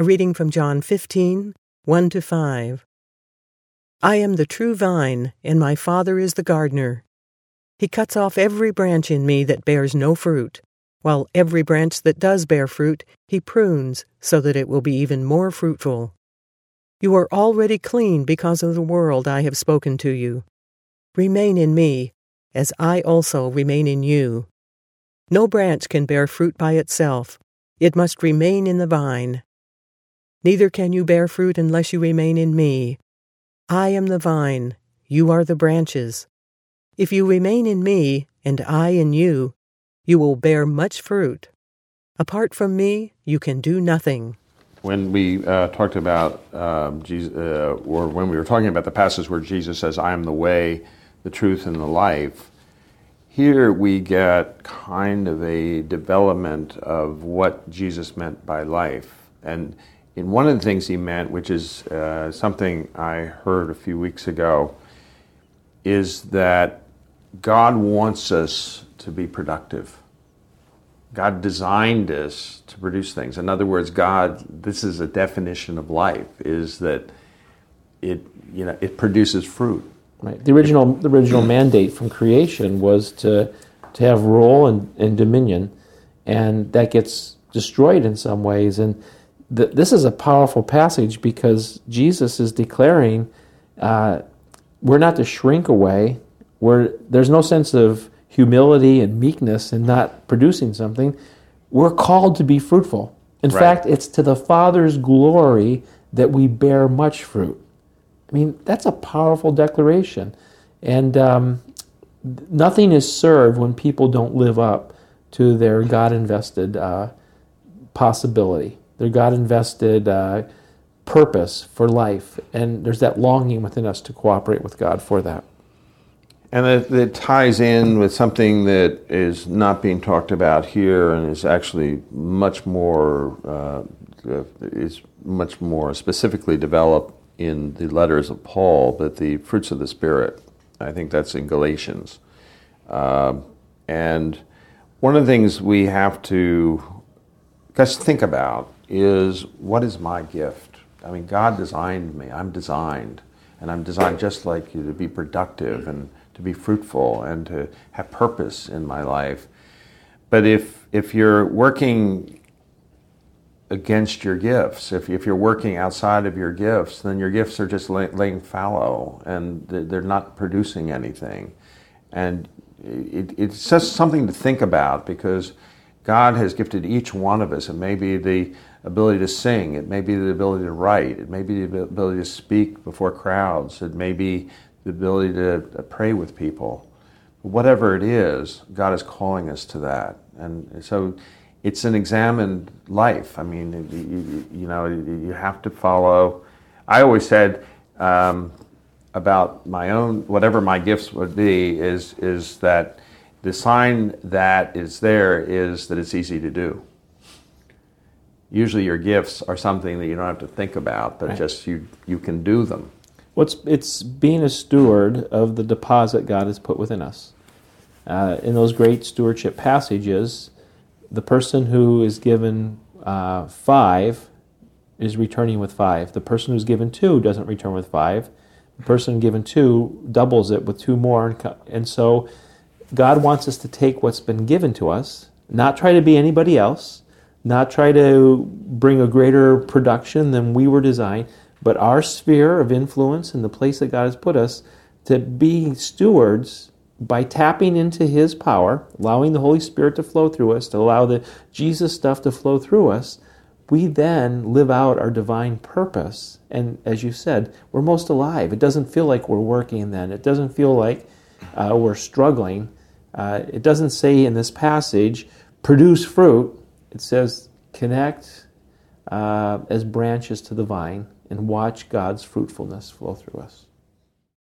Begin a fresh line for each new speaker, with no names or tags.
A reading from John 15, 1 to 5. I am the true vine, and my Father is the gardener. He cuts off every branch in me that bears no fruit, while every branch that does bear fruit he prunes so that it will be even more fruitful. You are already clean because of the world I have spoken to you. Remain in me, as I also remain in you. No branch can bear fruit by itself, it must remain in the vine. Neither can you bear fruit unless you remain in me. I am the vine, you are the branches. If you remain in me, and I in you, you will bear much fruit. Apart from me, you can do nothing.
When we uh, talked about um, Jesus, uh, or when we were talking about the passage where Jesus says, I am the way, the truth, and the life, here we get kind of a development of what Jesus meant by life. And in one of the things he meant, which is uh, something I heard a few weeks ago, is that God wants us to be productive. God designed us to produce things. In other words, God, this is a definition of life, is that it, you know, it produces fruit.
Right. The original, the original mandate from creation was to, to have rule and, and dominion, and that gets destroyed in some ways. And th- this is a powerful passage because Jesus is declaring uh, we're not to shrink away. We're, there's no sense of humility and meekness in not producing something. We're called to be fruitful. In right. fact, it's to the Father's glory that we bear much fruit. I mean, that's a powerful declaration. And um, nothing is served when people don't live up to their God invested uh, possibility, their God invested uh, purpose for life. And there's that longing within us to cooperate with God for that.
And it, it, ties in with something that is not being talked about here and is actually much more uh, is much more specifically developed in the letters of Paul, but the fruits of the Spirit. I think that's in Galatians. Uh, and one of the things we have to just think about is what is my gift? I mean, God designed me. I'm designed. And I'm designed just like you to be productive and to be fruitful and to have purpose in my life. But if, if you're working against your gifts. If, if you're working outside of your gifts, then your gifts are just lay, laying fallow and they're not producing anything. And it, it's just something to think about because God has gifted each one of us. It may be the ability to sing, it may be the ability to write, it may be the ability to speak before crowds, it may be the ability to pray with people. Whatever it is, God is calling us to that. And so it's an examined life. I mean, you, you, know, you have to follow. I always said um, about my own, whatever my gifts would be, is is that the sign that is there is that it's easy to do. Usually, your gifts are something that you don't have to think about, but right. just you you can do them.
What's it's being a steward of the deposit God has put within us. Uh, in those great stewardship passages, the person who is given uh, five is returning with five. The person who's given two doesn't return with five. The person given two doubles it with two more. And so God wants us to take what's been given to us, not try to be anybody else, not try to bring a greater production than we were designed, but our sphere of influence and the place that God has put us to be stewards by tapping into His power, allowing the Holy Spirit to flow through us, to allow the Jesus stuff to flow through us, we then live out our divine purpose. And as you said, we're most alive. It doesn't feel like we're working then. It doesn't feel like uh, we're struggling. Uh, it doesn't say in this passage, produce fruit. It says, connect uh, as branches to the vine and watch God's fruitfulness flow through us.